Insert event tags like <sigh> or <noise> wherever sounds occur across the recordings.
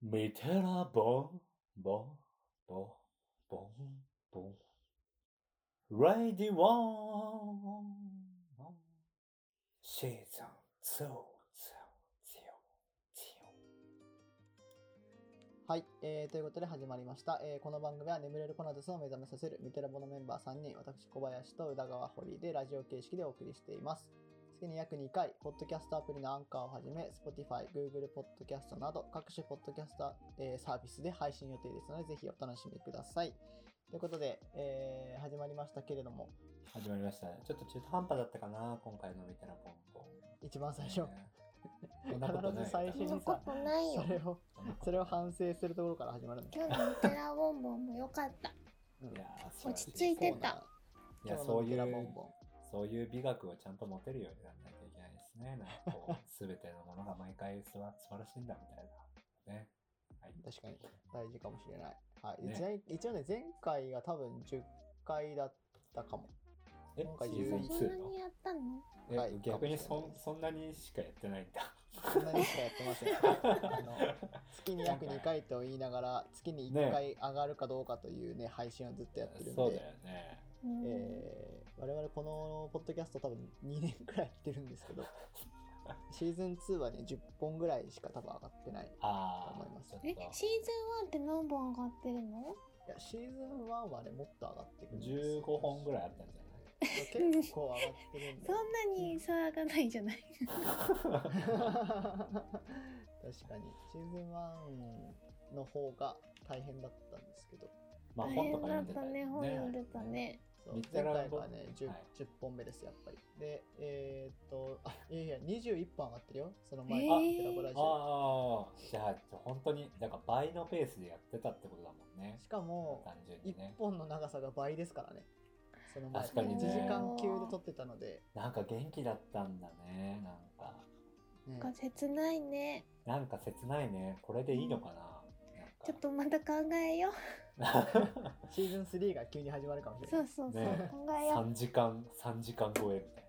見てらボン、ボン、ボン、ボン、ボン。レディワン、シーズン2、2、2、2。はい、えーということで始まりました、えーこの番組は眠れるコナドスを目覚めさせるミテラボのメンバー3人私小林と宇田川堀でラジオ形式でお送りしています月に約2回ポッドキャストアプリのアンカーをはじめ Spotify、Google ポッドキャストなど各種ポッドキャスト、えーサービスで配信予定ですのでぜひお楽しみください。ということで、えー始まりましたけれども。始まりましたね。ちょっと中途半端だったかな、今回の見てらボンボン。一番最初、ね。必ず最初にそんなことない。よ。そ。れをそれを反省するところから始まる今日のミテラボンボンも良かった。うん落ち着いてた。いや、そうい今日のミテラボンうボン、そういう美学をちゃんと持てるようにならなきゃいけないですね。なんかこう、すべてのものが毎回すば素晴らしいんだみたいな。ね。はい。確かに大事かもしれない。はい。ねちなみに一応ね、前回が多分10回だったかも。え、今回シーズン2のそんなにやったの？え、はい逆にそそんなにしかやってないんだ。そんなにしかやってません。<laughs> あの月に約2回と言いながら、月に1回上がるかどうかというね、配信をずっとやってるんで、そうだよね。うんえー我々このポッドキャスト多分2年くらいやってるんですけど、<laughs> シーズン2はね、10本ぐらいしか多分上がってない。いああ思います、え、シーズン1って何本上がってるの？や、シーズン1はね、もっと上がってくるんですよ。15本ぐらいあったんじゃない？結構上がってるんで。そんなに差がないじゃない。確かにシーズン1の方が大変だったんですけど、まあ大本とか変だったね、読んでたり本読んでた。ね。そう前回がね 10,、はい10本目ですやっぱりでえーっとあいやいや21本上がってるよその前えーのテラボラジオああ、じゃあ本当に、だから倍のペースでやってたってことだもんね。しかも単純1にね。本の長さが倍ですからねその前確かにね1時間級で撮ってたので、なんか元気だったんだね。なんか、ねなんか切ないね。なんか切ないね。これでいいのかな。ちょっとまた考えよう。シーズン3が急に始まるかもしれないそうそうそう、ね考えよ3時間、3時間超えみたい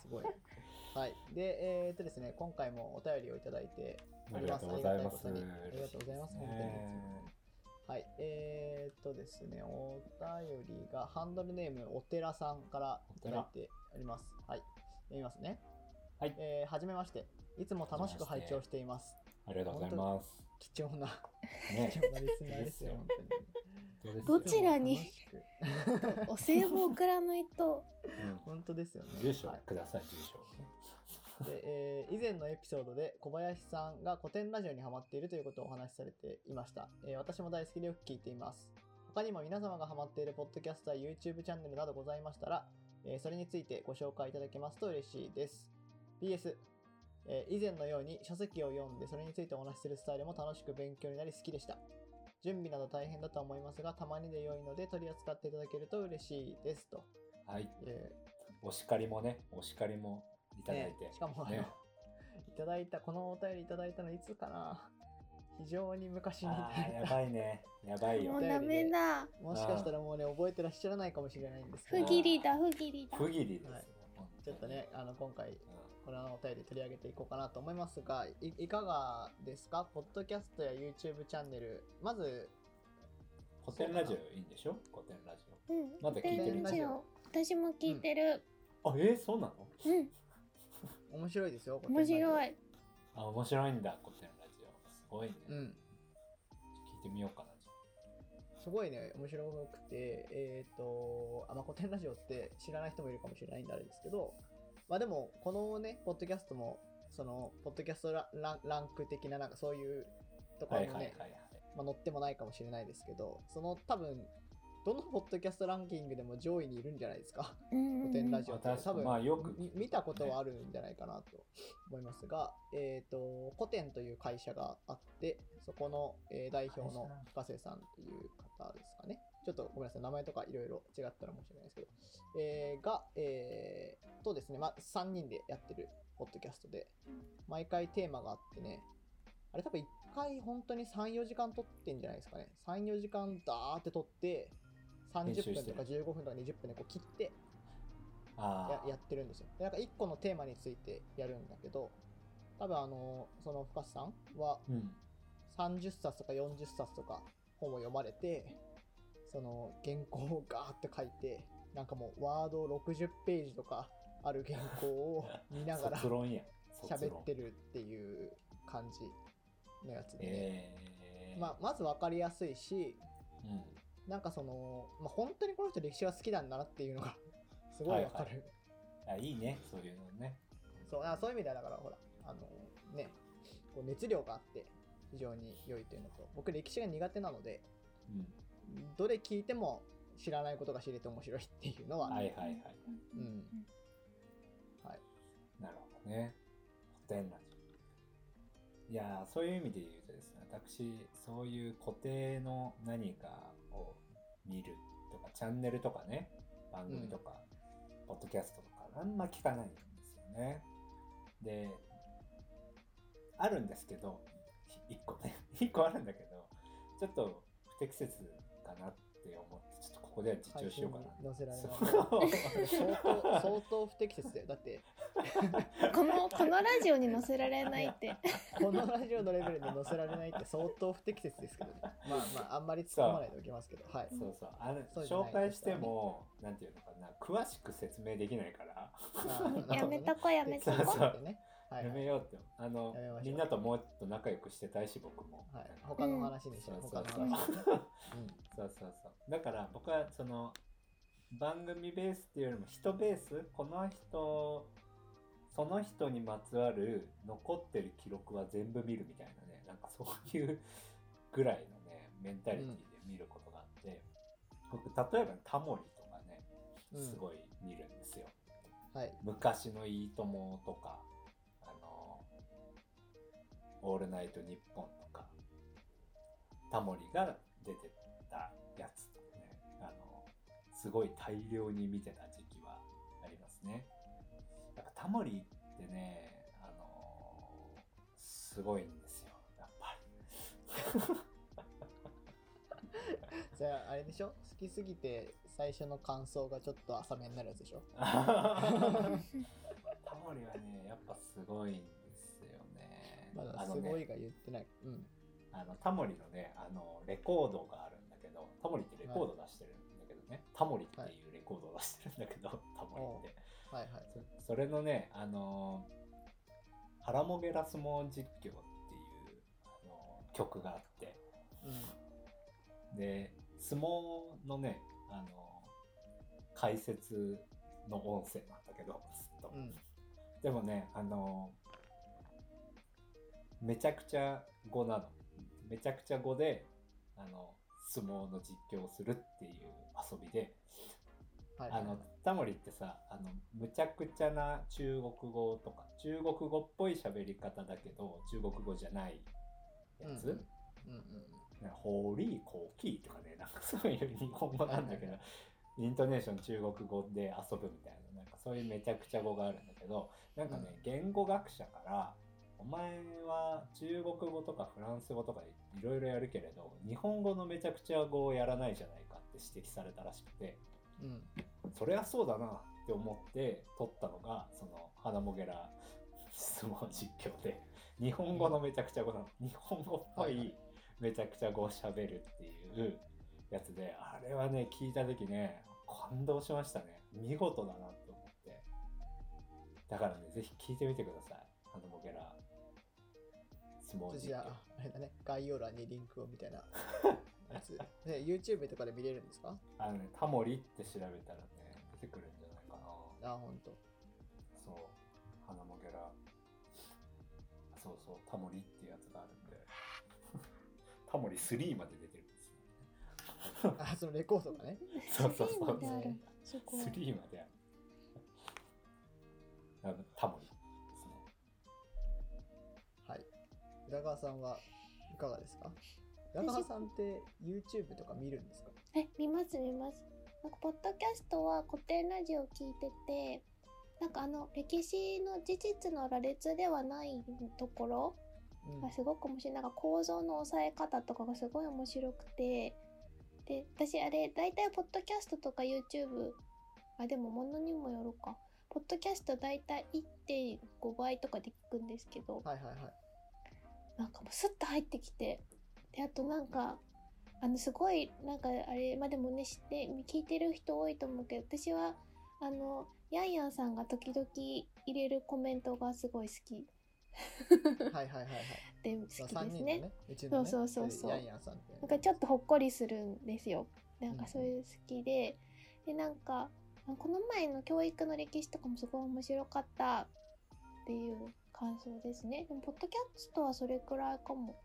すごいはいでえーっとですね今回もお便りをいただいてな。あおりますりがとうございます。ありがとにありがとうございます本当にねはい、えー、っとですね、お便りがハンドルネームお寺さんからいただいております。はい、読みますね。はいえーはじめまして。いつも楽しく拝聴しています。ありがとうございます。貴重な、ね。貴重なリスナーですよ、本当に。どちらにお歳暮送らないと。うん。本当ですよね。住所はい。ください、住所。で、えー以前のエピソードで小林さんが古典ラジオにハマっているということをお話しされていました、えー私も大好きでよく聞いています。他にも皆様がハマっているポッドキャストや YouTube チャンネルなどございましたら、えーそれについてご紹介いただけますと嬉しいです。PS えー以前のように書籍を読んでそれについてお話しするスタイルも楽しく勉強になり好きでした準備など大変だと思いますがたまにで良いので取り扱っていただけると嬉しいですと、はい。えお叱りもね、お叱りもいただいて。ねしかもあの、ねいただいたこのお便りいただいたのいつかな非常に昔にやばいね。やばいよもう。ダメだ。もしかしたらもうね覚えてらっしゃらないかもしれないんですけ不ど義理だ、不義理だ。不義理ですよ。はいちょっとねあの今回うんこのお便り取り上げていこうかなと思いますがいいかがですか？ポッドキャストや YouTube チャンネルまず古典ラジオいいんでしょ？古典ラジうん。まだ聞いてる？ラジオ私も聞いてる。オ。あ、えー、そうなの？うん。面白いですよ面白いい。あ、面白いんだ、古典ラジオ。すごいね。うん聞いてみようかな。すごいね、面白くて、えっ、と、あ、まあ、古典ラジオって知らない人もいるかもしれないんであれですけど、まあでも、このね、ポッドキャストも、その、ポッドキャストラランランク的な、なんかそういうところもね。まあ、載ってもないかもしれないですけど、その多分、どのポッドキャストランキングでも上位にいるんじゃないですか？うん古典ラジオって多分、まあよくみ見たことはあるんじゃないかなと思いますが、えっ、と、古典という会社があって、そこの、えー代表の深瀬さんという方ですかね。ちょっとごめんなさい、名前とかいろいろ違ったら申し訳ないですけど、えーが、えーとですね、まあ、3人でやってるポッドキャストで、毎回テーマがあってね、あれ多分1回本当に3、4時間撮ってんじゃないですかね。3、4時間ダーって撮って、30分とか15分とか20分でこう切ってあややってるんですよ。でなんか1個のテーマについてやるんだけど、多分あの、その深瀬さんはうん。30冊とか40冊とか本を読まれて、その原稿をガーって書いて、なんかもうワード60ページとかある原稿を見ながら喋ってるっていう感じのやつでね。えー、まあ、まず分かりやすいし、うん。なんかその、まあ、本当にこの人歴史が好きなんだなっていうのがすごいわかる。あいいね、そういうのね。そうあそういう意味ではだからほら、あのね、こう熱量があって非常に良いというのと、僕歴史が苦手なので、うん。どれ聞いても知らないことが知れて面白いっていうのは、はいはいはい。うんはい。なるほどね。古典ラジオ。いやー、そういう意味で言うとですね、私、そういう固定の何かを見るとか、チャンネルとかね、番組とか、ポッドキャストとか、あんま聞かないんですよね。で、あるんですけど、ひ一個ね、<laughs> 一個あるんだけど、ちょっと不適切かなって思って、ちょっとここでは自重しようかな。載せられない相当相当不適切だよ。だって。このこのラジオに載せられないって。このラジオのレベルで載せられないって相当不適切ですけどね。まあまああんまり突っ込まないでおきますけど。はい。そうそう。あのそうじゃない紹介しても、なんていうのかな、詳しく説明できないから、あやめとこやめとこ適切ってねはいやはいめようって。あのみんなともっと仲良くしてたいし、僕も。はい、他の話にしよう、そう他の話。<laughs> そうそうそう。だから僕はその番組ベースっていうよりも人ベース、この人、その人にまつわる残ってる記録は全部見るみたいなね、なんかそういうぐらいのね、メンタリティで見ることがあって、僕、例えばタモリとかね、うんすごい見るんですよ。うんはい。昔のいいともとか、オールナイトニッポンとか、タモリが出てたやつとかね、あの、すごい大量に見てた時期はありますね。やっぱタモリってね、あの、すごいんですよ、やっぱり。<laughs> じゃあ、あれでしょ？好きすぎて最初の感想がちょっと浅めになるやつでしょ？<laughs> タモリはね、やっぱすごいんですよね。まだすごいが言ってない。うん。あのタモリのねあのレコードがあるんだけどタモリってレコード出してるんだけどね、タモリっていうレコードを出してるんだけど、タモリってはいはい。そそれのねあのハラモゲラ相撲実況っていうあの曲があってうん。で相撲のねあの解説の音声なんだけどずっと、うん。でもね、あのめちゃくちゃ語なの。めちゃくちゃ語で、あの、相撲の実況をするっていう遊びで、はいはい。あの、タモリってさ、あの、むちゃくちゃな中国語とか、中国語っぽい喋り方だけど、中国語じゃないやつ、うんうん。うんねホーリーコーキーとかね、なんかそういう日本語なんだけどはい、イントネーション中国語で遊ぶみたいな、なんかそういうめちゃくちゃ語があるんだけど、なんかね、うん。言語学者から、お前は中国語とかフランス語とかいろいろやるけれど、日本語のめちゃくちゃ語をやらないじゃないかって指摘されたらしくて、うん。うん。それはそうだなって思って撮ったのが、その、花もげら相撲実況で、日本語のめちゃくちゃ語なの。日本語っぽはいはいめちゃくちゃ語を喋るっていうやつで、あれはね、聞いた時ね、感動しましたね。見事だなって思って。だからね、ぜひ聞いてみてください。花もげら相撲実況。じゃあ、あれだね、概要欄にリンクをみたいな <laughs> やつ。ね、YouTube とかで見れるんですか？あのね、タモリって調べたらね、出てくるんじゃないかな。あ、ほんと。そう、花もげら、そうそう、タモリっていうやつがあるんで、<laughs> タモリ3まで出てるんですよ。あ、そのレコードがね。<laughs> そうそうそうスリーまであるすごい3まである。あのタモリ裏川さんはいかがですか？裏川さんって YouTube とか見るんですか？え見ます見ます。なんかポッドキャストは古典ラジオ聞いててなんかあの歴史の事実の羅列ではないところうん。がすごく面白い。なんか構造の抑え方とかがすごい面白くて。で私あれ大体ポッドキャストとか YouTube あでもものにもよるか。ポポッドキャストだいたい1.5倍とかで聞くんですけど、はいはいはい。なんかもうスッと入ってきて、で、あとなんか、あの、すごい、なんかあれ、まあでもね、知って、聞いてる人多いと思うけど、私は、あの、ヤンヤンさんが時々入れるコメントがすごい好きはいはいはいはい。<laughs> で好きですね。ね。うちのね。そうそうそうそうヤンヤンさん。なんかちょっとほっこりするんですよ。なんうんかそういう好きで、でなんかこの前の教育の歴史とかもすごい面白かったっていう感想ですね。でもポッドキャストはそれくらいかも。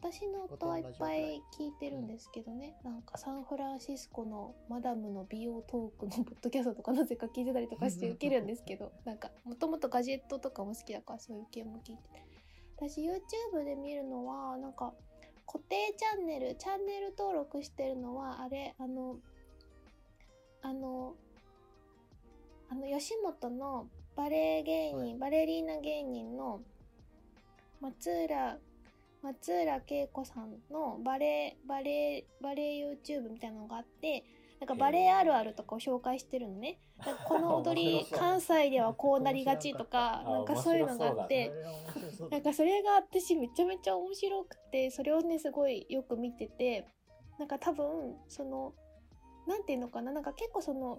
私の音はいっぱい聞いてるんですけどね、なんかサンフランシスコのマダムの美容トークのポッドキャストとかなぜか聞いてたりとかしてウケるんですけどなんかもともとガジェットとかも好きだからそういう系も聞いて私 YouTube で見るのはなんか固定チャンネルチャンネル登録してるのはあれあのあのあの吉本のバレエ芸人、はいバレリーナ芸人の松浦松浦恵子さんのバレエバレエバレエ YouTube みたいなのがあってなんかバレエあるあるとかを紹介してるのね。この踊り関西ではこうなりがちとか <laughs> あなんかそういうのがあっそてれは面白そうだなんかそれが私めちゃめちゃ面白くてそれをねすごいよく見ててなんか多分そのなんていうのかななんか結構その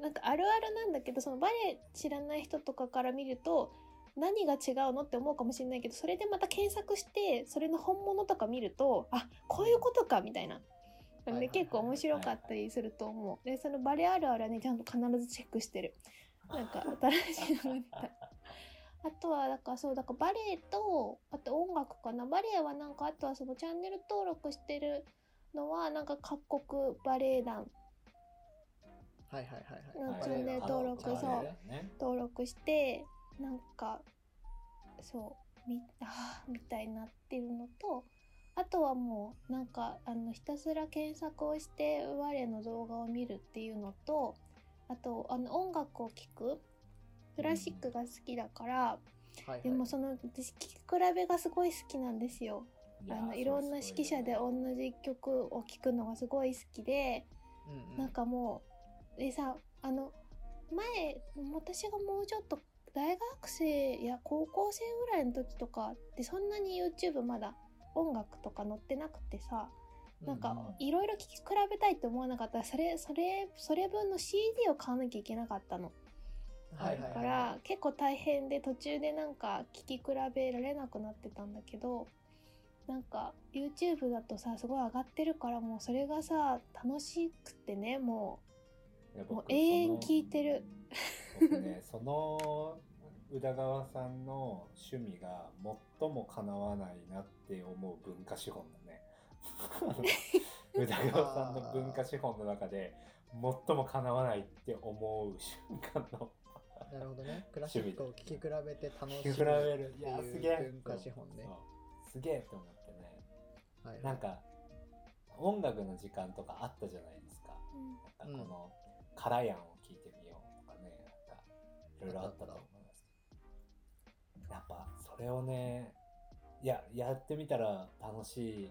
なんかあるあるなんだけどそのバレエ知らない人とかから見ると何が違うのって思うかもしれないけどそれでまた検索してそれの本物とか見るとあこういうことかみたいな。なんで結構面白かったりすると思う。でそのバレエあるあるはねちゃんと必ずチェックしてる。なんか新しいのが出た。<laughs> あとはだからそうだからバレエとあと音楽かなバレエはなんかあとはそのチャンネル登録してるのはなんか各国バレエ団はいはいはいうんはい。チャンネル登録そうね登録してなんかそうみあーみたいになってるのとあとはもうなんかあのひたすら検索をして我の動画を見るっていうのとあとあの音楽を聴くクラシックが好きだから、はいはいでもその私聴き比べがすごい好きなんですよ。いやあのいろんな指揮者で同じ曲を聴くのがすごい好きで、うんうんなんかもうでさあの前私がもうちょっと大学生や高校生ぐらいの時とかってそんなに YouTube まだ音楽とか載ってなくてさなんかうんいろいろ聴き比べたいって思わなかった。らそれそれそれ分の CD を買わなきゃいけなかったの。はいはいはい。だから結構大変で途中でなんか聞き比べられなくなってたんだけどなんか YouTube だとさすごい上がってるからもうそれがさ楽しくてねもいや僕うもう永遠聞いてる。僕ね <laughs> その宇田川さんの趣味が最もかなわないなって思う文化資本だね <laughs> 宇田川さんの文化資本の中で最もかなわないって思う瞬間の <laughs> なるほどね。クラシックを聴き比べて楽し聞き比べむってる。いやすいげえ。う文化資本ね。すげえって思ってね。はいなんか音楽の時間とかあったじゃないですか。なんかこの、カラヤンを聞いてみようとかねなんかいろいろあったと思いますやっぱそれをねいややってみたら楽し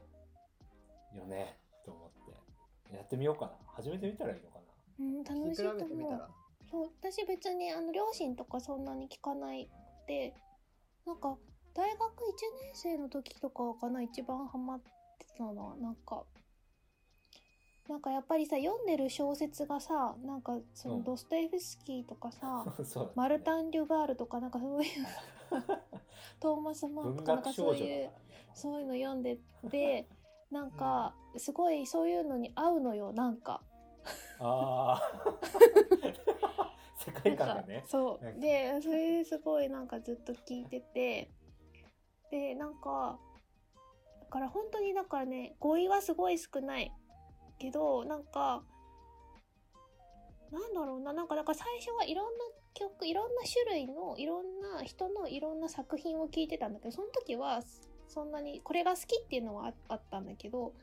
いよねと思って。やってみようかな。始めてみたらいいのかな。うん、楽しいと思う。べてみたら。そう私別にあの両親とかそんなに聞かないでなんか大学1年生の時とかかな一番ハマってたのはなんかなんかやっぱりさ読んでる小説がさなんかそのうん。ドストエフスキーとかさ、<laughs> そうだね。マルタン・デュガールとかなんかそういう <laughs> トーマス・マン文とかなんかそういうねそういうの読んでてなんかすごいそういうのに合うのよなんか。ああ <laughs> 世界観がね。そう。でそれすごいなんかずっと聞いててでなんかだから本当にだからね語彙はすごい少ないけどなんかなんだろうななんかだか最初はいろんな曲いろんな種類のいろんな人のいろんな作品を聞いてたんだけどその時はそんなにこれが好きっていうのはあったんだけど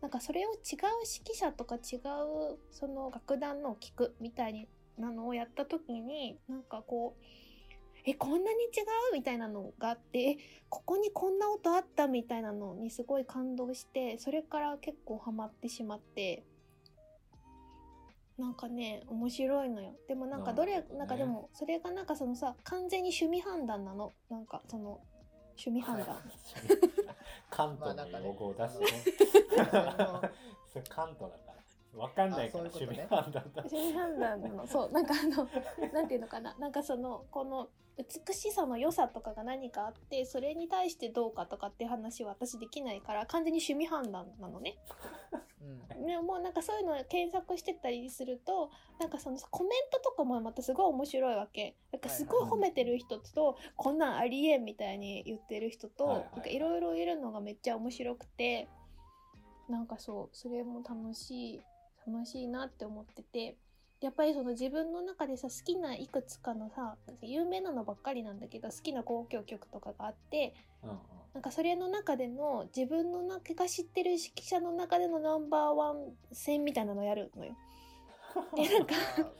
なんかそれを違う指揮者とか違うその楽団のを聞くみたいなのをやった時になんかこうえこんなに違う？みたいなのがあってえここにこんな音あったみたいなのにすごい感動してそれから結構ハマってしまってなんかね面白いのよ。でもなんかどれなんかでもそれがなんかそのさ完全に趣味判断なの？なんかその趣味判断。<laughs> 関東の用語を出してね。<laughs> <laughs> それ関東だから。わかんないから趣味判断だ。趣味判断なのそうなんかあの <laughs> なんていうのかな。なんかそのこの美しさの良さとかが何かあってそれに対してどうかとかって話は私できないから完全に趣味判断なのね。うん。ね、もうなんかそういうのを検索してたりするとなんかそのコメントとかもまたすごい面白いわけ。なんかすごい褒めてる人と、こんなんありえんみたいに言ってる人と、はいはいはい。なんかいろいろいるのがめっちゃ面白くてなんかそうそれも楽しい楽しいなって思っててやっぱりその自分の中でさ好きないくつかのさ有名なのばっかりなんだけど好きな交響曲とかがあってうんうん。なんかそれの中での自分の中が知ってる指揮者の中でのナンバーワン戦みたいなのやるのよ。<laughs> でなんか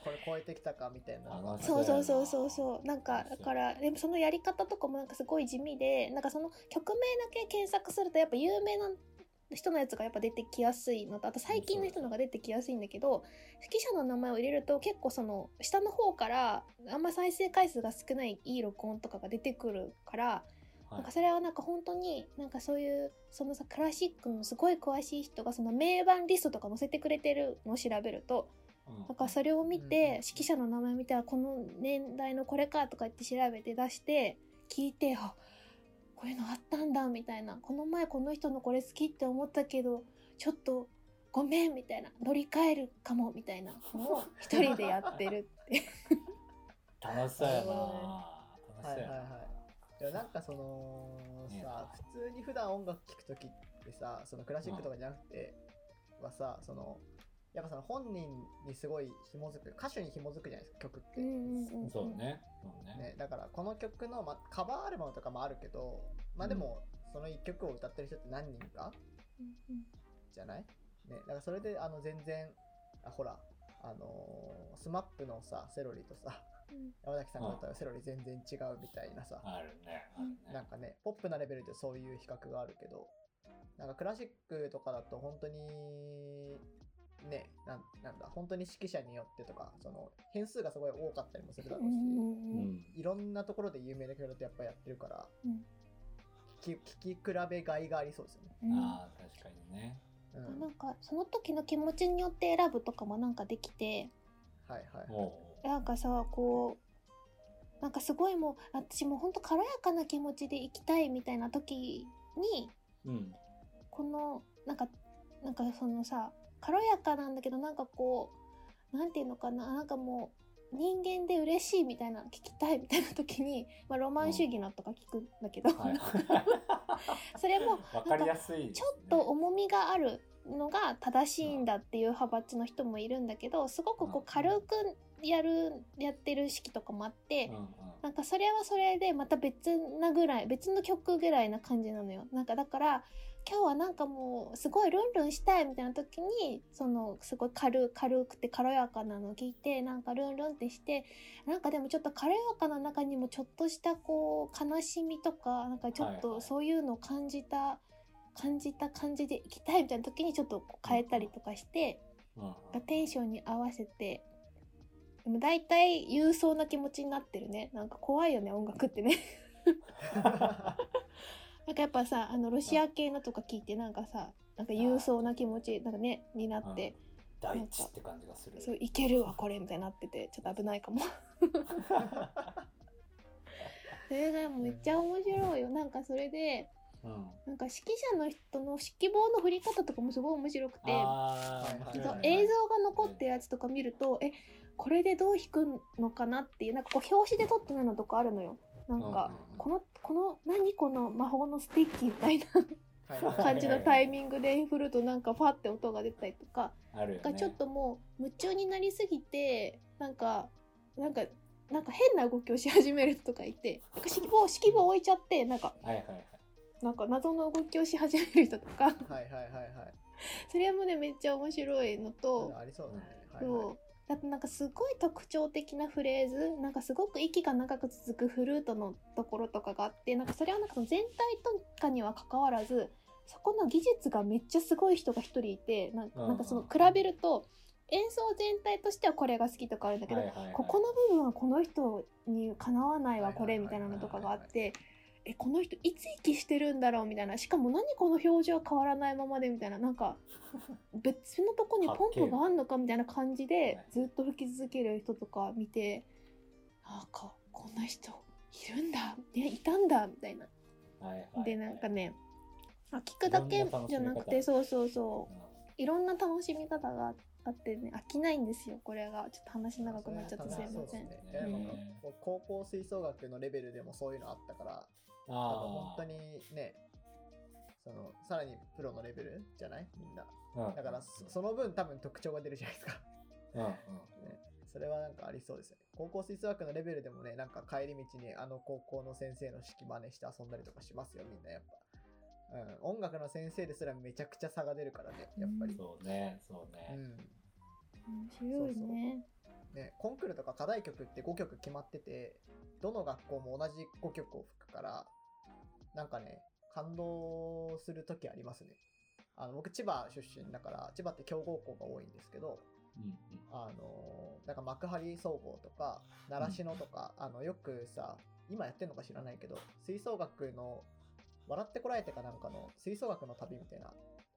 これ超えてきたかみたいなそうそうそうそうそうなんかだからでもそのやり方とかもなんかすごい地味でなんかその曲名だけ検索するとやっぱ有名な人のやつがやっぱ出てきやすいのとあと最近の人のが出てきやすいんだけど指揮者の名前を入れると結構その下の方からあんま再生回数が少ないいい録音とかが出てくるからなんかそれはなんか本当になんかそういうそのさクラシックのすごい詳しい人がその名盤リストとか載せてくれてるのを調べるとなんかそれを見て指揮者の名前見たらこの年代のこれかとか言って調べて出して聞いてあこういうのあったんだみたいな。この前この人のこれ好きって思ったけどちょっとごめんみたいな。乗り換えるかもみたいなのを一人でやってるって楽しそうやな。楽しはいそうやな。はいはいいやなんかそのね。さ普通に普段音楽聴くときってさそのクラシックとかじゃなくてはさそのやっぱその本人にすごい紐づく歌手に紐づくじゃないですか曲って、うんうんうんうんそうね。そうね。ね、だからこの曲の、ま、カバーアルバムとかもあるけどまあでも、その一曲を歌ってる人って何人かうんうんじゃない？ねだからそれであの全然あほらあのー、スマップのさセロリとさうん山崎さんが歌うセロリ全然違うみたいなさ、あるね。あるね。なんかね、ポップなレベルでそういう比較があるけど、なんかクラシックとかだと本当に、ね、なんなんだ、本当に指揮者によってとか、その変数がすごい多かったりもするだろうし、うん。いろんなところで有名な曲だとやっぱやってるから、うん聞き聞き比べがいがありそうですよね。うんああ、確かにね。うん、なんかその時の気持ちによって選ぶとかもなんかできてはいはい。もなんかさこうなんかすごいもう私もうほんと軽やかな気持ちで行きたいみたいな時にう。うん。このなんかなんかそのさ軽やかなんだけどなんかこうなんていうのかななんかもう人間で嬉しいみたいな聞きたいみたいな時に、まあ、ロマン主義のとか聞くんだけど、はい。<laughs> それもわかりやすい。ちょっと重みがあるのが正しいんだっていう派閥の人もいるんだけどすごくこう軽くやるやってる式とかもあって、うんうん。なんかそれはそれでまた別なぐらい別の曲ぐらいな感じなのよなんかだから今日はなんかもうすごいルンルンしたいみたいな時にそのすごい軽軽くて軽やかなのを聞いてなんかルンルンってしてなんかでもちょっと軽やかな中にもちょっとしたこう悲しみとかなんかちょっとはいはい。そういうのを感じた、感じた感じでいきたいみたいな時にちょっと変えたりとかして、うんうん。テンションに合わせてでも大体勇壮な気持ちになってるね。なんか怖いよね音楽ってね <laughs> なんかやっぱさあのロシア系のとか聞いてなんかさなんか勇壮な気持ちなんかねになって、大地って感じがする。そういけるわこれみたいになっててちょっと危ないかも。<laughs> それがめっちゃ面白いよ。なんかそれでうん。なんか指揮者の人の指揮棒の振り方とかもすごい面白くて映像が残ったやつとか見るとえこれでどう弾くのかなっていうなんかこう表紙で撮ってないのとかあるのよなんかこのこの何この魔法のスティッキみたいな <laughs> 感じのタイミングで振るとなんかファって音が出たりとかあるよね。なんかちょっともう夢中になりすぎてなんかなんかなんか変な動きをし始める人とかいてなんか指揮棒指揮棒置いちゃってなんかはいはいはい。なんか謎の動きをし始める人とかはいはいはいはい。<laughs> それもねめっちゃ面白いのと。ありそうだね。はいそはうだってなんかすごい特徴的なフレーズなんかすごく息が長く続くフルートのところとかがあってなんかそれはなんかその全体とかには関わらずそこの技術がめっちゃすごい人が一人いてなんかその比べると演奏全体としてはこれが好きとかあるんだけど、ここの部分はこの人にかなわないわこれみたいなのとかがあっはいてえこの人いつ息してるんだろうみたいな。しかも何この表情変わらないままでみたいな。なんか <laughs> 別のとこにポンプがあんのかみたいな感じでずっと吹き続ける人とか見てなんかこんな人いるんだ。ねいたんだみたいな。はいはいはい。でなんかねあ聞くだけじゃなくてそうそうそう。いろんな楽しみ方があってね飽きないんですよこれが。ちょっと話長くなっちゃってすいません。そうですね。いやでもこう高校吹奏楽のレベルでもそういうのあったから本当にねそのさらにプロのレベルじゃない？みんな。当だからそその分多分特徴が出るじゃないですか。うん。う <laughs> んね、それはなんかありそうですよね。高校吹奏楽のレベルでもね、なんか帰り道にあの高校の先生の式真似して遊んだりとかしますよ、みんなやっぱ。うん、音楽の先生ですらめちゃくちゃ差が出るからね、やっぱり。そうね。そううね、ん。面白いね。ね、コンクールとか課題曲って5曲決まってて、どの学校も同じ5曲を吹くから、なんかね、感動する時ありますね。あの僕、千葉出身だから、千葉って強豪校が多いんですけど、うんうん。あのーなんか幕張総合とか習志野とか、あのよくさ今やってんのか知らないけど吹奏楽の笑ってこられてかなんかの吹奏楽の旅みたいな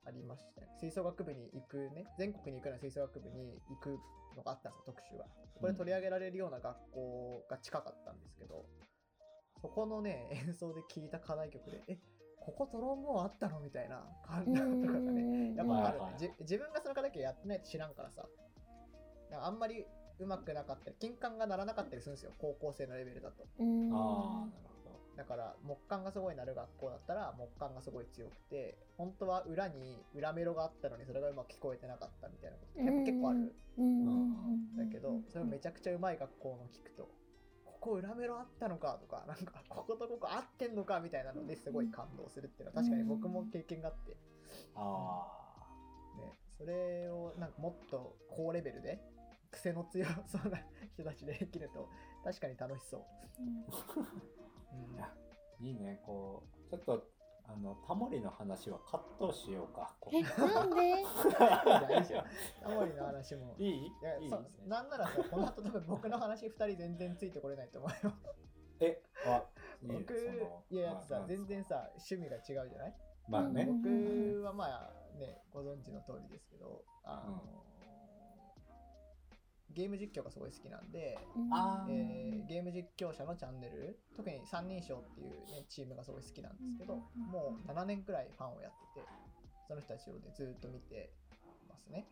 ありましたよね。吹奏楽部に行くね全国に行くような吹奏楽部に行くのがあったんですよ特集がそこで取り上げられるような学校が近かったんですけど、そこのね <laughs> 演奏で聴いた課題曲でえここトロンボーンあったのみたいな感じとかがね。やっぱある、はいはいじ自分がその課題曲やってないと知らんからさ。なんかあんまりうまくなかったり金管が鳴らなかったりするんですよ高校生のレベルだと。うん。ああなるほど。だから木管がすごい鳴る学校だったら木管がすごい強くて本当は裏に裏メロがあったのにそれがうまく聞こえてなかったみたいなことって結構ある。うんうんだけどそれをめちゃくちゃうまい学校の聞くとここ裏メロあったのかとかなんかこことここ合ってんのかみたいなのですごい感動するっていうのは確かに僕も経験があって。あね、それをなんかもっと高レベルで癖の強そうな人たちでできると確かに楽しそう。うん。いやあいいねこうちょっとあのタモリの話はカットしようかえなんで？<laughs> タモリの話も。いい？いい？なんならさ、この後多分僕の話2人全然ついてこれないと思うよ。えあ僕、そのいや、だってさまあ、全然さ、趣味が違うじゃない？まあね、うん僕はまあね、ご存知の通りですけど、あの、ゲーム実況がすごい好きなんで、えーゲーム実況者のチャンネル特に三人称っていう、ね、チームがすごい好きなんですけど、うんもう7年くらいファンをやっててその人たちを、ね、ずっと見てますね。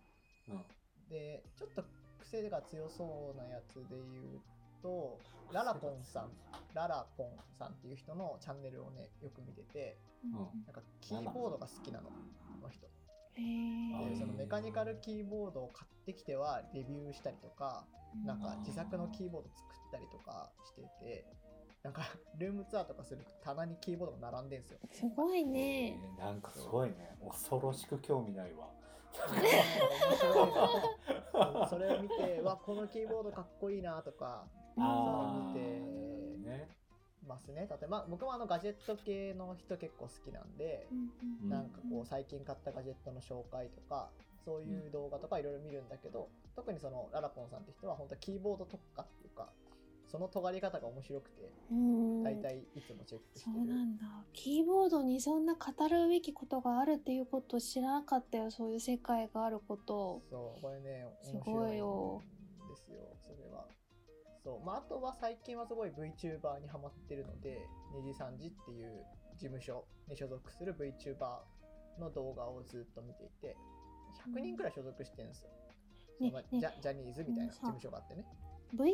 うん。でちょっと癖が強そうなやつで言うとララポンさん。ララポンさんっていう人のチャンネルをねよく見ててうん。なんかキーボードが好きなのこの人でそのメカニカルキーボードを買ってきてはレビューしたりとかなんか自作のキーボード作ったりとかしてて、なんかルームツアーとかすると棚にキーボードが並んでんすよ。すごいね。えーなんかすごいね。恐ろしく興味ないわ。面白いな。それを見て、わ、このキーボードかっこいいなとか、あそういうーの見てねますね。例えば、僕もあのガジェット系の人結構好きなんで、うんうんなんかこう最近買ったガジェットの紹介とか、そういう動画とかいろいろ見るんだけど、特にそのララポンさんって人は本当キーボード特化っていうか、その尖り方が面白くて、うん大体いつもチェックしてそる。うなんだ。キーボードにそんな語るべきことがあるっていうことを知らなかったよ。そういう世界があることを。そう、これね、す面ごいよ白いんですよ。そう、まあ、あとは最近はすごい VTuber にハマってるので、2時3時っていう事務所に所属する VTuber の動画をずっと見ていて、100人くらい所属してるんですよ。ねねジャジャニーズみたいな事さ務所があってね。VTuber に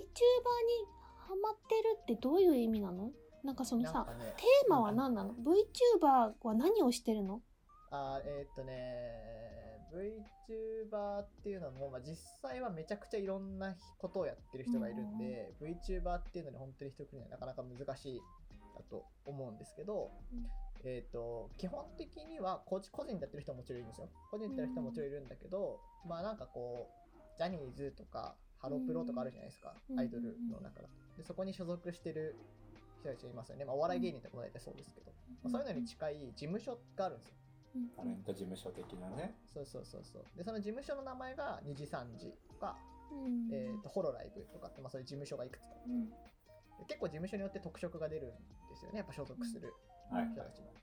ハマってるってどういう意味なの？なんかそのさ、ね、テーマは何なの ?VTuber は何をしてるの？あーえーっとね、VTuber っていうのも、まあ、実際はめちゃくちゃいろんなことをやってる人がいるんで、VTuber っていうのに本当に一括りにはなかなか難しいだと思うんですけど、うんえーっと、基本的には個人個人でやってる人ももちろんいるんですよ。個人でやってる人ももちろんいるんだけど、まあなんかこう、ジャニーズとか、ハロプロとかあるじゃないですか、うんアイドルの中だと。で、そこに所属してる人たちいますよね。まあお笑い芸人とかも大体そうですけど、まあ、そういうのに近い事務所があるんですよ。うんタレント事務所的なね。そうそうそうそう。で、その事務所の名前が二次三次とか、うん。えー、とホロライブとかって、まあ、そういう事務所がいくつか。うん。で結構事務所によって特色が出るんですよね。やっぱ所属するはい。人たちも。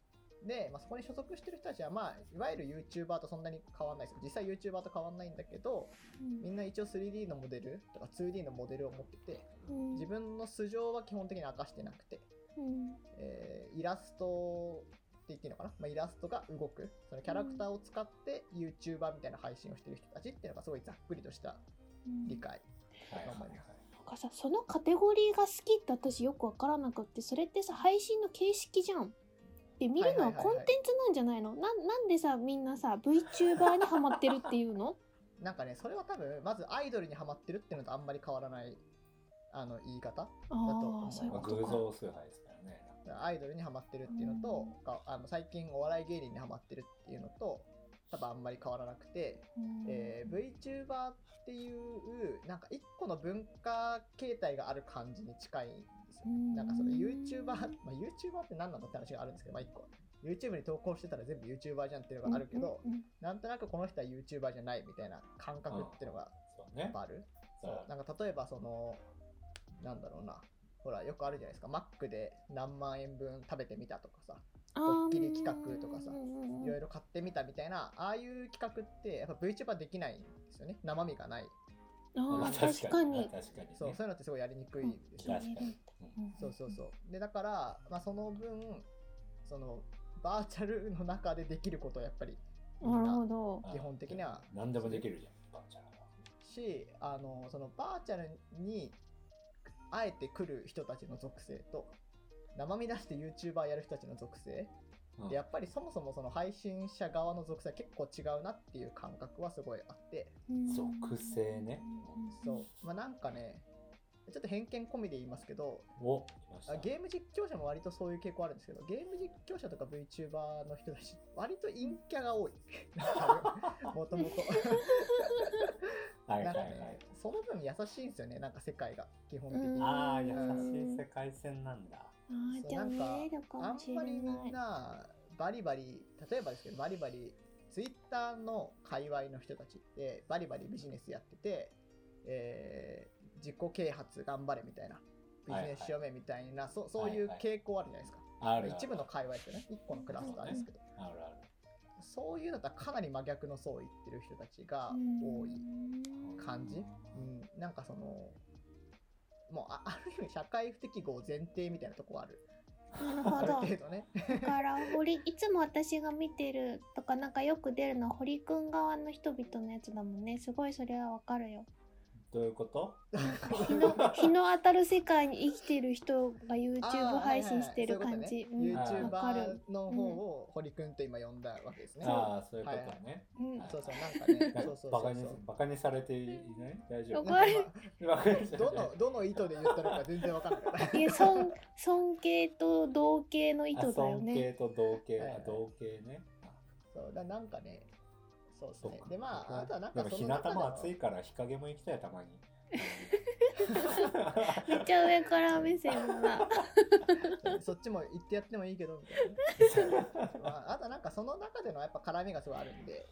で、まあ、そこに所属してる人たちは、まあ、いわゆる YouTuber とそんなに変わんないです。実際 YouTuber と変わんないんだけどみんな一応 3D のモデルとか 2D のモデルを持っててうん。自分の素性は基本的に明かしてなくて、うん。えーイラスト言っていいのかな、まあ、イラストが動くそのキャラクターを使って YouTuber みたいな配信をしてる人たちっていうのがすごいざっくりとしたうん理解はいはいはい。なんかさそのカテゴリーが好きって私よくわからなくってそれってさ配信の形式じゃん。で見るのははいはいはいはいコンテンツなんじゃないの、なんなんでさみんなさ VTuber にハマってるっていうの？なんかね、それは多分、まずアイドルにハマってるっていうのとあんまり変わらないあの言い方。あ思うあそういうまあ、ことか。偶像崇拝です。アイドルにハマってるっていうのと、かあの最近お笑い芸人にハマってるっていうのと、多分あんまり変わらなくて、うんえー VTuber っていう、なんか一個の文化形態がある感じに近いんですよ。うんなんかその YouTuber、まあ、YouTuber って何なのって話があるんですけど、まあ一個。YouTube に投稿してたら全部 YouTuber じゃんっていうのがあるけど、なんとなくこの人は YouTuber じゃないみたいな感覚っていうのがやっぱ。ある？そうなんか例えばそのなんだろうなほらよくあるじゃないですか。マックで何万円分食べてみたとかさ。ドッキリ企画とかさ。いろいろ買ってみたみたいな。ああいう企画ってやっぱ VTuber できないんですよね。生身がない。あ確かに。確かに。ね。そうそういうのってすごいやりにくいですよ、確かに。うん。そうそうそう。でだから、まあ、その分そのバーチャルの中でできることをやっぱりみなるほんなど。基本的には。何でもできるじゃん、バーチャルは。しあのそのバーチャルにあえて来る人たちの属性と生身出して YouTuber やる人たちの属性。うん。でやっぱりそもそもその配信者側の属性は結構違うなっていう感覚はすごいあって。うん。属性ね。そう。まあなんかねちょっと偏見込みで言いますけどゲーム実況者も割とそういう傾向あるんですけどゲーム実況者とか VTuber の人たち割と陰キャが多い。もともとはいはいはなんかねい。その分優しいんですよねなんか世界が基本的にうんああ、優しい世界線なんだ。あーじゃあ見れるかあんまりみないん。なバリバリ例えばですけどバリバリツイッターの界隈の人たちってバリバリビジネスやってて、えー自己啓発頑張れみたいなビジネスしようめみたいな、そそういう傾向あるじゃないですか、あるある。一部の界隈ってね一個のクラスターですけど、あるある。そういうのとはかなり真逆の層を言ってる人たちが多い感じ、うん、なんかそのもうあ <laughs> ある意味社会不適合前提みたいなとこある。なるほど。程度ね。だから堀いつも私が見てるとかなんかよく出るのは堀くん側の人々のやつだもんね。すごいそれはわかるよどういうこと？日の日の当たる世界に生きてる人があ YouTube ー配信してる感じ、YouTuber の方を堀くんと今呼んだわけですね。ああ、そういうことね。そうそう、なんかね、そうそうバカにされていない？大丈夫？<laughs> どのどの意図で言ったのか全然わかんなかった。いや尊尊敬と同敬の意図だよあ尊ね敬と同敬、はいはい。あ同敬ね。そうだなんかね、そうですそうか。。ねで、まあ、あとはなんかその中でも暑いのから日陰も行きたいたまに。めっちゃ上から目線だな <laughs> そっちも言ってやってもいいけど、みたいなね。<laughs> まあ、あとなんかその中でのやっぱ絡みがすごいあるんで、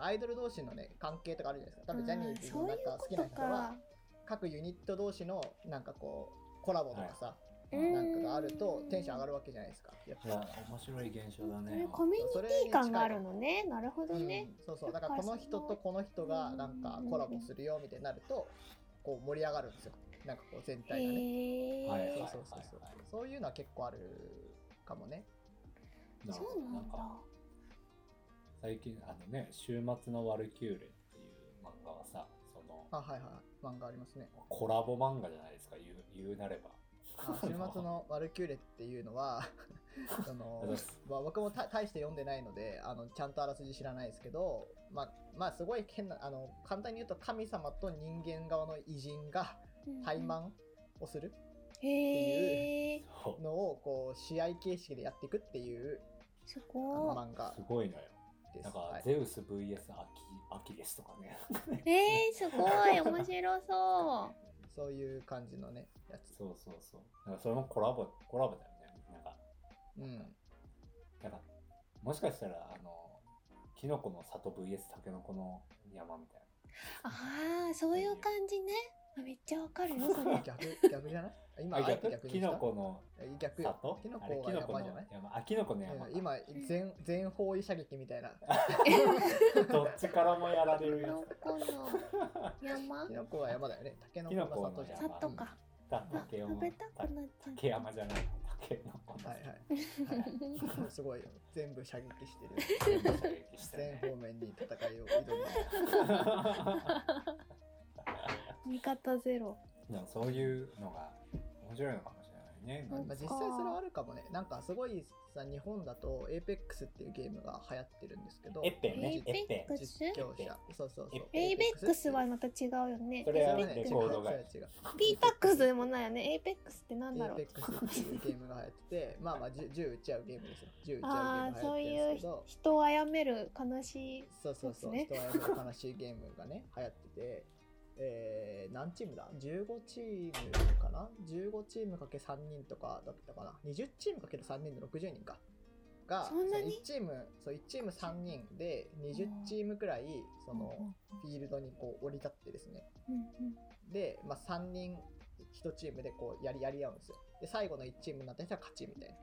アイドル同士のね、関係とかあるじゃないですか。多分ジャニーズのなんか好きな人は、各ユニット同士のなんかこう、コラボとかさ、なんかがあるとテンション上がるわけじゃないですか。やっいやぱ、面白い現象だこねれ。コミュニティ感があるのね。なるほどね、うん。そうそう。だからこの人とこの人がなんかコラボするよみたいになるとこう盛り上がるんですよ。なんかこう全体がね。はいそうそうそうそうはいはい。そういうのは結構あるかもね。なそうなんだ。か最近あのね「週末のワルキューレ」っていう漫画はさそのあはいはい漫画ありますね。コラボ漫画じゃないですか。言う言うなれば。あ週末のワルキューレっていうのは <laughs> そのあざっす。まあ、僕もた大して読んでないのであのちゃんとあらすじ知らないですけどまあまあすごい変なあの簡単に言うと神様と人間側の偉人が対マンをするへえそう。のをこう試合形式でやっていくっていうすあごの漫画す。ごいのよ。なんか、はい。ゼウス VS アキアキレスとかね。いえー、すごい。面白そうそういう感じのね、やつ。そうそうそう。なんかそれもコラボコラボだよね。なんか。うん。なんかもしかしたらあのキノコの里 VS タケノコの山みたいああそういう感じね。あめっちゃわかるよそれ。<laughs> 逆逆じゃない？今な。あ、あえて逆キノコの逆。キノコはキノコの山じゃない？山。あ、キノコの山今全全方位射撃みたいな。<laughs> どっちからもやられるやのこの山？<laughs> キノコは山だよね。タケノコキノコのが里じゃん山里か山。食べたくなっちゃっ竹山じゃない。竹ノコの。はいはい、はい、<laughs> すごい。よ全部射撃してる全方面に戦いを挑むた味方ゼロ。そういうのが面白いのかもしれないね。うんまあ、実際それはあるかもね。なんかすごいさ日本だと APEX っていうゲームが流行ってるんですけど。エッペンね。エッペン。Apex 実況者そうそうそう。エイベックスはまた違うよね。それはねレコードがそれは違うピータックスでもないよね。 APEXってなんだろう。APEX っていうゲームが流行っててまあまあ銃銃撃っちゃうゲームですよ。銃撃っちゃうゲームそういう流行ってるんですけど人を殺める悲しいそうそうそう、人殺める悲しいゲームがね、流行ってて、えー、何チームだ ?15 チームかな ?15 チームかけ3人とかだったかな ?20 チームかける3人で60人か。が、そんなに？1チーム、そう、1チーム3人で20チームくらい、その、フィールドにこう降り立ってですね。で、まあ、3人1チームでこうやりやり合うんですよ。で、最後の1チームになった人は勝ちみたいな。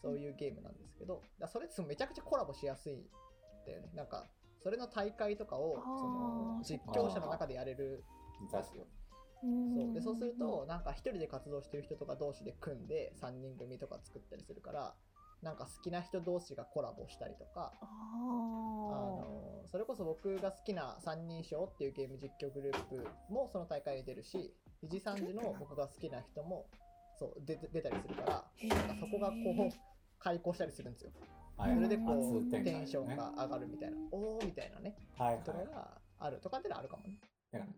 そういうゲームなんですけど、だそれってめちゃくちゃコラボしやすいんだよね。なんか、それの大会とかをその実況者の中でやれる。んですよ。うん。そう。でそうすると、なんか一人で活動してる人とか同士で組んで3人組とか作ったりするから、なんか好きな人同士がコラボしたりとか、あのそれこそ僕が好きな三人称っていうゲーム実況グループもその大会に出るし、肘三時の僕が好きな人もそう出て出たりするから、へなんかそこがこー。う開講したりするんですよ。はいそれでこ熱う展開テンションが上がるみたいな、おーみたいなね、はいはい。ところがある。とかってのはあるかもね。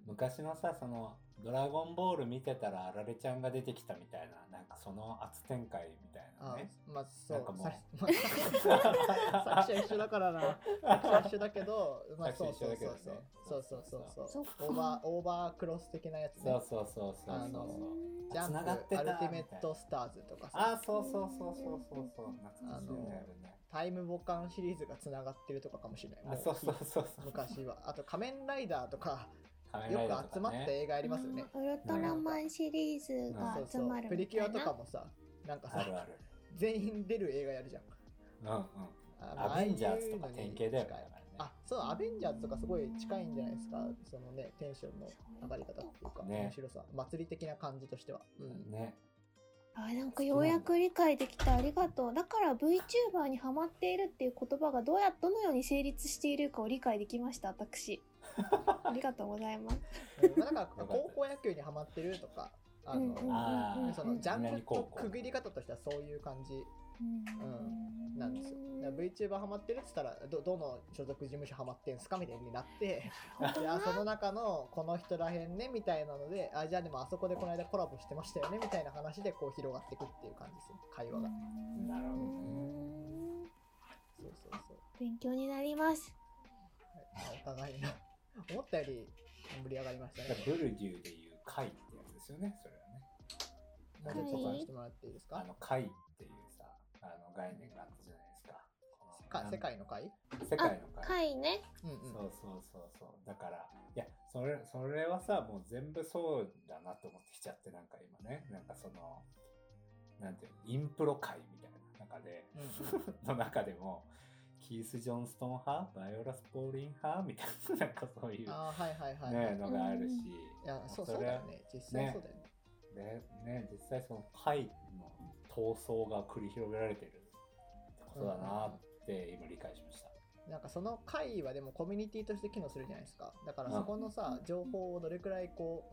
昔のさその「ドラゴンボール」見てたらあられちゃんが出てきたみたいななんかその圧展開みたいなあねまあそう。なんかもう。作者一緒だからな。作者一緒だけど、まあ、そうそうそうそう。そうそうそうそっかオーバーオーバークロス的なやつね。そうそうそうそうそう。ジャンプアルティメットスターズとかさ。あそうそうそうそうそうそう。懐かしいねあれねタイムボカンシリーズがつながってるとかかもしれない。そうそうそうそう。昔は。あと仮面ライダーとか仮面ライダーよく集まった映画ありますよね。ウルトラマンシリーズがそうそう集まるプリキュアとかもさなんかさあるある。全員出る映画やるじゃん。うんうんあアベンジャーズとか典型だよね。あそうアベンジャーズとかすごい近いんじゃないですか。そのねテンションの上がり方っていうか、ね。面白さ。祭り的な感じとしては、うん。ねあなんかようやく理解できたありがとう。だから VTuber にハマっているっていう言葉がどうやどのように成立しているかを理解できました私。<laughs> ありがとうございます。うんまあ、だ <laughs> か高校野球にハマってるとかあの、そのジャンルと何々高校。区切り方としてはそういう感じうんなんですよ。VTuber ハマってるって言ったらど、どの所属事務所ハマってんすかみたいになって、であその中のこの人らへんねみたいなので、あ、じゃあでもあそこでこの間コラボしてましたよねみたいな話でこう広がっていくっていう感じですよ、会話が。なるほどねそうそうそう。勉強になりますはい、お互いの思ったより盛り上がりましたね。ブルデューでいう貝ってやつですよねそれはねもうちょっと話してもらっていいですかあの貝っていうさあの概念があったじゃないですか。世界の会？世界の貝回ね。うんうん。そうそうそうそう。だからいやそれそれはさもう全部そうだなと思ってきちゃってなんか今ね。なんかそのなんていうのインプロ界みたいな中でうんうん。の中でもキース・ジョンストン派？バイオラス・ポーリン派？みたいななんかそういう、はいはいはい。ね、のがあるし、いや、そうそうだよね。実際そうだよね。でね実際その貝の闘争が繰り広げられてるってことだなって今理解しました。なんかその会はでもコミュニティとして機能するじゃないですか。だからそこのさ、情報をどれくらいこ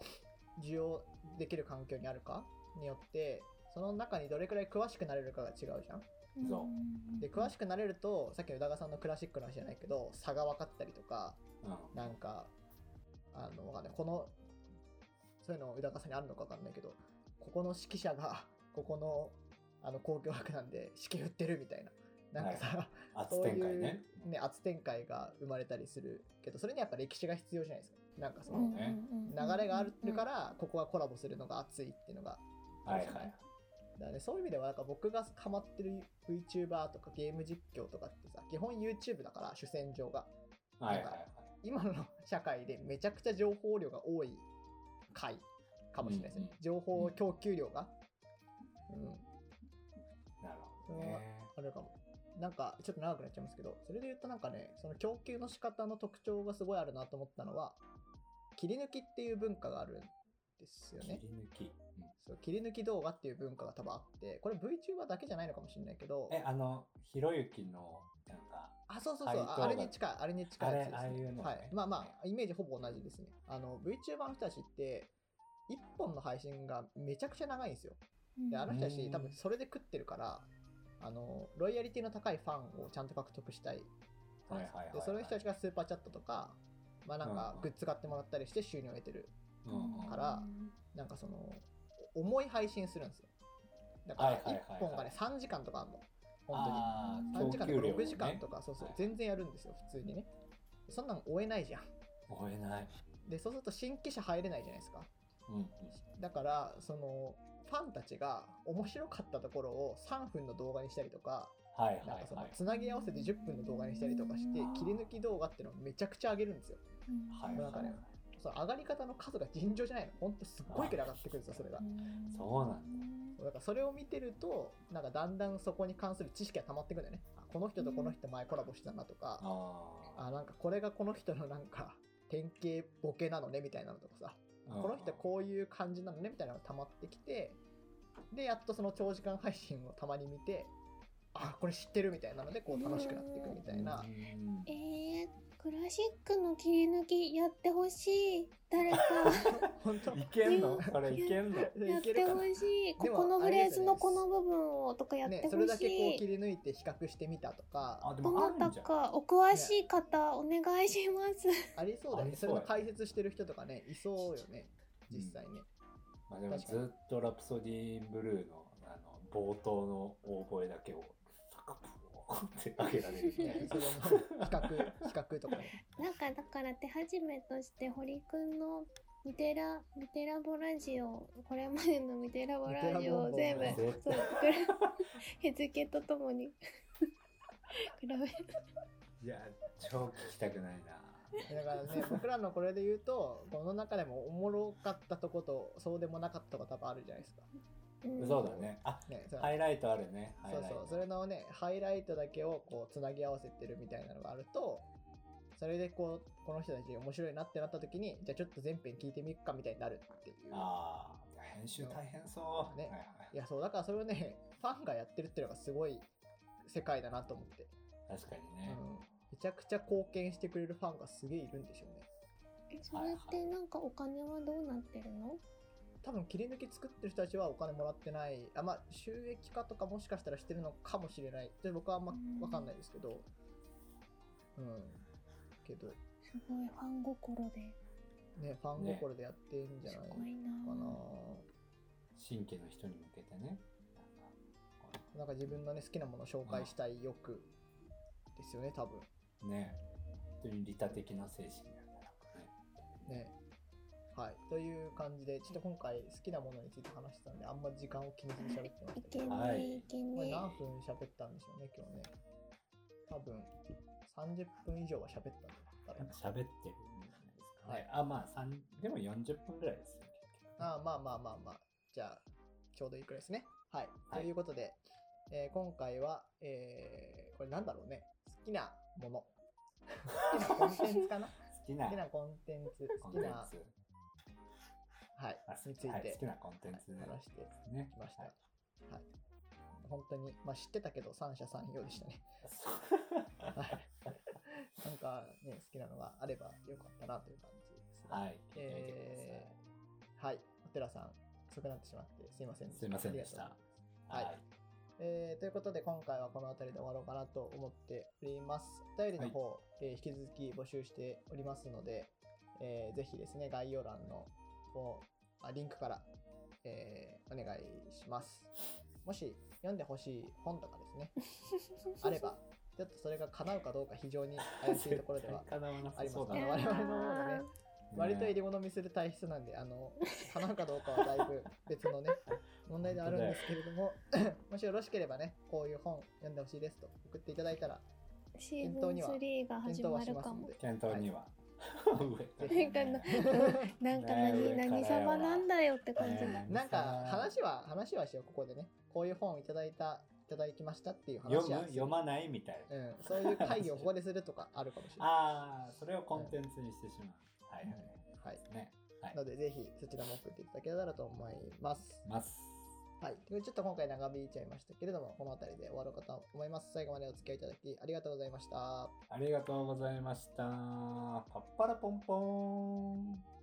う、需要できる環境にあるかによって、その中にどれくらい詳しくなれるかが違うじゃん。そで、詳しくなれると、さっきの宇田川さんのクラシックの話じゃないけ？ど、差が分かったりとか、うんなんか、あの、わかんない。この、そういうの宇田川さんにあるのかわかんないけど、ここの指揮者が、ここの、あの、交響楽団で指揮振ってるみたいな。なんかさ、<laughs> 圧そうい展開ねう。ね、圧展開が生まれたりするけど、それにやっぱ歴史が必要じゃないですか。なんかその、流れがあるから、ここがコラボするのが熱いっていうのがあるじゃない。はいはい。だね、そういう意味ではなんか僕がハマってる VTuber とかゲーム実況とかってさ基本 YouTube だから主戦場がはいはいはい。今の社会でめちゃくちゃ情報量が多い回かもしれないですね、うんうん情報供給量が、うん、なるほどね。あるかも。なんかちょっと長くなっちゃいますけどそれで言うとなんかねその供給の仕方の特徴がすごいあるなと思ったのは切り抜きっていう文化があるんですよね。切り抜き。うん。そう切り抜き動画っていう文化が多分あってこれ VTuber だけじゃないのかもしれないけどえ、あの、ひろゆきの、なんか、あそうそうそう、ああれに近いあれに近いやつです、ね、あれああいうのね。はい、まあまあイメージほぼ同じですね。あの VTuber の人たちって1本の配信がめちゃくちゃ長いんですよ。であの人たちうん多分それで食ってるからあのロイヤリティの高いファンをちゃんと獲得したいはいはいの人たちがスーパーチャットとかまあなんかうんうん。グッズ買ってもらったりして収入を得てるうんうん。からなんかその重い配信するんですよ。だからはいはいはいはい。1本がね3時間とかあるの。本あ当に。3時間とか供給量6時間ねとかそうそうはい全然やるんですよ普通にね。そんなの追えないじゃん。追えない。でそうすると新規者入れないじゃないですか。うんうん。だからそのファンたちが面白かったところを3分の動画にしたりとかはいはいなんかそのはい。つなぎ合わせて10分の動画にしたりとかして切り抜き動画っていうのをめちゃくちゃ上げるんですよ。はいなんかねその上がり方の数が尋常じゃないの。ほんとすっごいくらい上がってくるんですよそれが。そうなんだ。からそれを見てるとなんかだんだんそこに関する知識が溜まってくるんだよね。あこの人とこの人前コラボしてたなとか。ああなんかこれがこの人のなんか典型ボケなのねみたいなのとかさ。あ。この人こういう感じなのねみたいなのが溜まってきてでやっとその長時間配信をたまに見てあこれ知ってるみたいなのでこう楽しくなっていくみたいな。うん。えー、クラシックの切り抜きやってほしい。誰か。<laughs> 本当？いけんの？それいけんの？やってほしい。ここのフレーズのこの部分をとかやってほしい、ねそれだけこう切り抜いて比較してみたとか。あ、でどもあるんじゃん。なたかお詳しい方、お願いします。ありそうだあね。りそれの解説してる人とかねいそうよね。実際ね、まあでもずっとラプソディーンブルーのあの冒頭の大声だけをサカプーってあげられるみたいねな比較比較とか。ねなんかだから手始めとして堀くんのミテラミテラボラジオこれまでのミテラボラジオを全部ミテラボンボンそう日付とともに。<laughs> 比べるいや超聞きたくないなだからね <laughs> 僕らのこれで言うとこの中でもおもろかったとことそうでもなかったとこ多分あるじゃないですか。うん。そうだね。あねハイライトあるね。そうそう。それのねハイライトだけをこうつなぎ合わせてるみたいなのがあるとそれでこうこの人たち面白いなってなった時にじゃあちょっと全編聞いてみっかみたいになるっていう。ああ編集大変そう。ね。はいはい。いやそうだからそれをねファンがやってるっていうのがすごい世界だなと思って、確かにうん。ね、めちゃくちゃ貢献してくれるファンがすげえいるんでしょうね。えそれってなんかお金はどうなってるの？多分切り抜き作ってる人たちはお金もらってない。あまあ収益化とかもしかしたらしてるのかもしれない。で僕はあんま分かんないですけど。うん。けど。すごいファン心で。ねファン心でやってんじゃすないかな。な、新規の人に向けてね。なんか自分のね好きなものを紹介したい欲ですよね多分ね本当に利他的な精神なんだなんかねね。はい。という感じでちょっと今回好きなものについて話してたんであんま時間を気にずに喋ってまいしたけど。けはいねい。けこれね何分喋ったんでしょうね今日ね。多分30分以上は喋ったんだなんか喋ってるんじゃないですかね、はい。あまあ三でも40分ぐらいですよ結局。あまあまあまあまあ。じゃあちょうどいいくらいですね。はい、はい。ということで、えー今回は、えーこれなんだろうね。好きなもの好きなコンテンツかな？好きなコンテンツ好きなはいあについて。はい好きなコンテンツ話してねきました。ははい。い。本当に、まあ、知ってたけど三者三様でしたね。<laughs> はい。なんかね、好きなのがあればよかったなという感じです、はい。えーはい。お寺さん、遅くなってしまってすいませんすいませんでした。ありがとうございます。はいえーということで今回はこの辺りで終わろうかなと思っております。お便りの方、えー引き続き募集しておりますので、えーぜひですね、概要欄のこうあリンクから、えーお願いします。もし読んでほしい本とかですね、<laughs> あれば、ちょっとそれが叶うかどうか非常に怪しいところでは <laughs> ありますそうだなね我々の方のね割と入り物見する体質なんで、あの、叶うかどうかはだいぶ別のね、<laughs> 問題ではあるんですけれども、<laughs> もしよろしければね、こういう本読んでほしいですと送っていただいたら、シーズン検討には3が始まるかも。検討には。なんかななんかね何何様なんだよって感じだねなんか話は、話はしよう、ここでね。こういう本をいただいた、いただきましたっていう話は読む読まないみたいな。うん、そういう会議をここでするとかあるかもしれない。<laughs> ああ、それをコンテンツにしてしまう。はいはい。はい。ね。はい、ので、ぜひそちらも送っていただけたらと思います。ます。はい。というちょっと今回長引いちゃいましたけれども、この辺りで終わろうかと思います。最後までお付き合いいただきありがとうございました。ありがとうございました。パッパラポンポン。